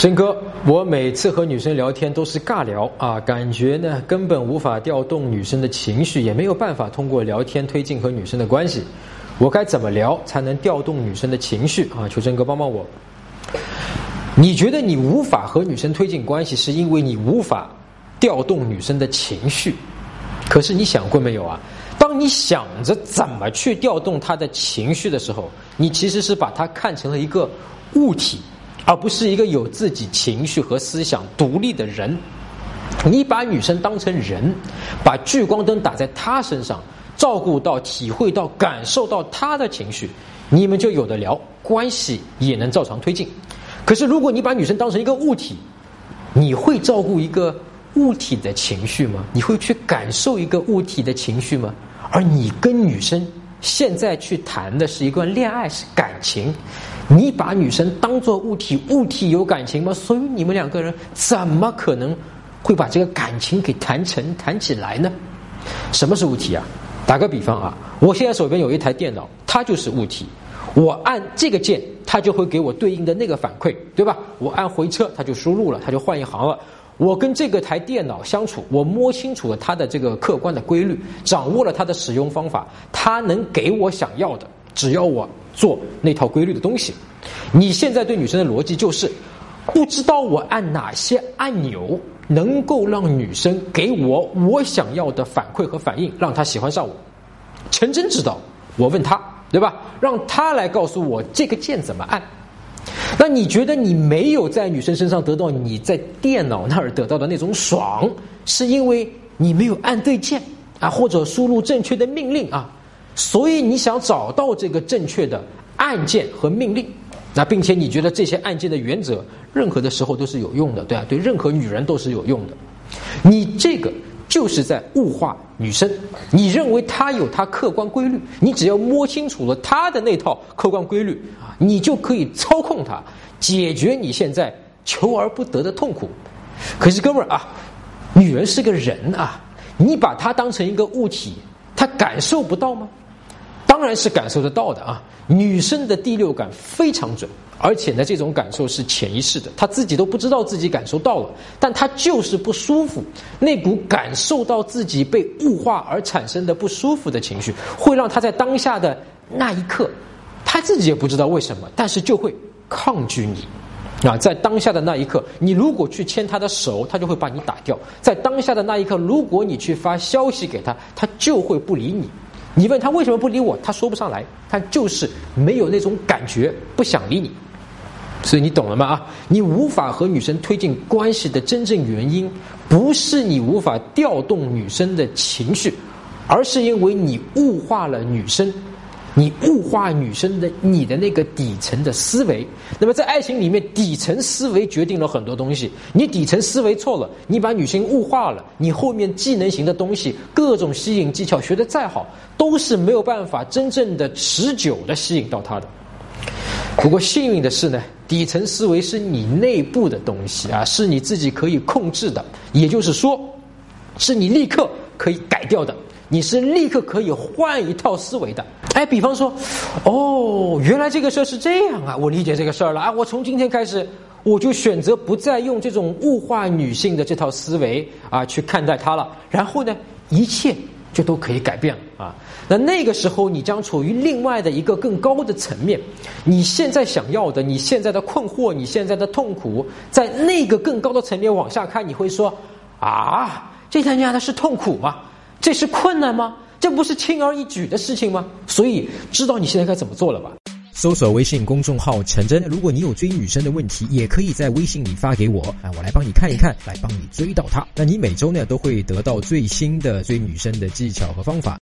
真哥，我每次和女生聊天都是尬聊啊，感觉呢根本无法调动女生的情绪，也没有办法通过聊天推进和女生的关系。我该怎么聊才能调动女生的情绪啊？求真哥帮帮我。你觉得你无法和女生推进关系，是因为你无法调动女生的情绪？可是你想过没有啊？当你想着怎么去调动她的情绪的时候，你其实是把她看成了一个物体。而不是一个有自己情绪和思想独立的人。你把女生当成人，把聚光灯打在她身上，照顾到、体会到、感受到她的情绪，你们就有的聊，关系也能照常推进。可是，如果你把女生当成一个物体，你会照顾一个物体的情绪吗？你会去感受一个物体的情绪吗？而你跟女生现在去谈的是一段恋爱，是感情。你把女生当做物体，物体有感情吗？所以你们两个人怎么可能会把这个感情给谈成、谈起来呢？什么是物体啊？打个比方啊，我现在手边有一台电脑，它就是物体。我按这个键，它就会给我对应的那个反馈，对吧？我按回车，它就输入了，它就换一行了。我跟这个台电脑相处，我摸清楚了它的这个客观的规律，掌握了它的使用方法，它能给我想要的。只要我做那套规律的东西，你现在对女生的逻辑就是，不知道我按哪些按钮能够让女生给我我想要的反馈和反应，让她喜欢上我。陈真知道，我问她，对吧？让她来告诉我这个键怎么按。那你觉得你没有在女生身上得到你在电脑那儿得到的那种爽，是因为你没有按对键啊，或者输入正确的命令啊？所以你想找到这个正确的按键和命令，那并且你觉得这些按键的原则，任何的时候都是有用的，对啊，对任何女人都是有用的。你这个就是在物化女生，你认为她有她客观规律，你只要摸清楚了她的那套客观规律啊，你就可以操控她，解决你现在求而不得的痛苦。可是哥们儿啊，女人是个人啊，你把她当成一个物体，她感受不到吗？当然是感受得到的啊！女生的第六感非常准，而且呢，这种感受是潜意识的，她自己都不知道自己感受到了，但她就是不舒服。那股感受到自己被物化而产生的不舒服的情绪，会让她在当下的那一刻，她自己也不知道为什么，但是就会抗拒你。啊，在当下的那一刻，你如果去牵她的手，她就会把你打掉；在当下的那一刻，如果你去发消息给她，她就会不理你。你问他为什么不理我，他说不上来，他就是没有那种感觉，不想理你，所以你懂了吗？啊，你无法和女生推进关系的真正原因，不是你无法调动女生的情绪，而是因为你物化了女生。你物化女生的你的那个底层的思维，那么在爱情里面，底层思维决定了很多东西。你底层思维错了，你把女性物化了，你后面技能型的东西，各种吸引技巧学的再好，都是没有办法真正的持久的吸引到她的。不过幸运的是呢，底层思维是你内部的东西啊，是你自己可以控制的，也就是说，是你立刻可以改掉的。你是立刻可以换一套思维的，哎，比方说，哦，原来这个事儿是这样啊，我理解这个事儿了啊，我从今天开始，我就选择不再用这种物化女性的这套思维啊去看待她了，然后呢，一切就都可以改变了啊。那那个时候，你将处于另外的一个更高的层面，你现在想要的，你现在的困惑，你现在的痛苦，在那个更高的层面往下看，你会说啊，这他娘的是痛苦吗？这是困难吗？这不是轻而易举的事情吗？所以知道你现在该怎么做了吧？搜索微信公众号“陈真”，如果你有追女生的问题，也可以在微信里发给我，啊，我来帮你看一看，来帮你追到她。那你每周呢都会得到最新的追女生的技巧和方法。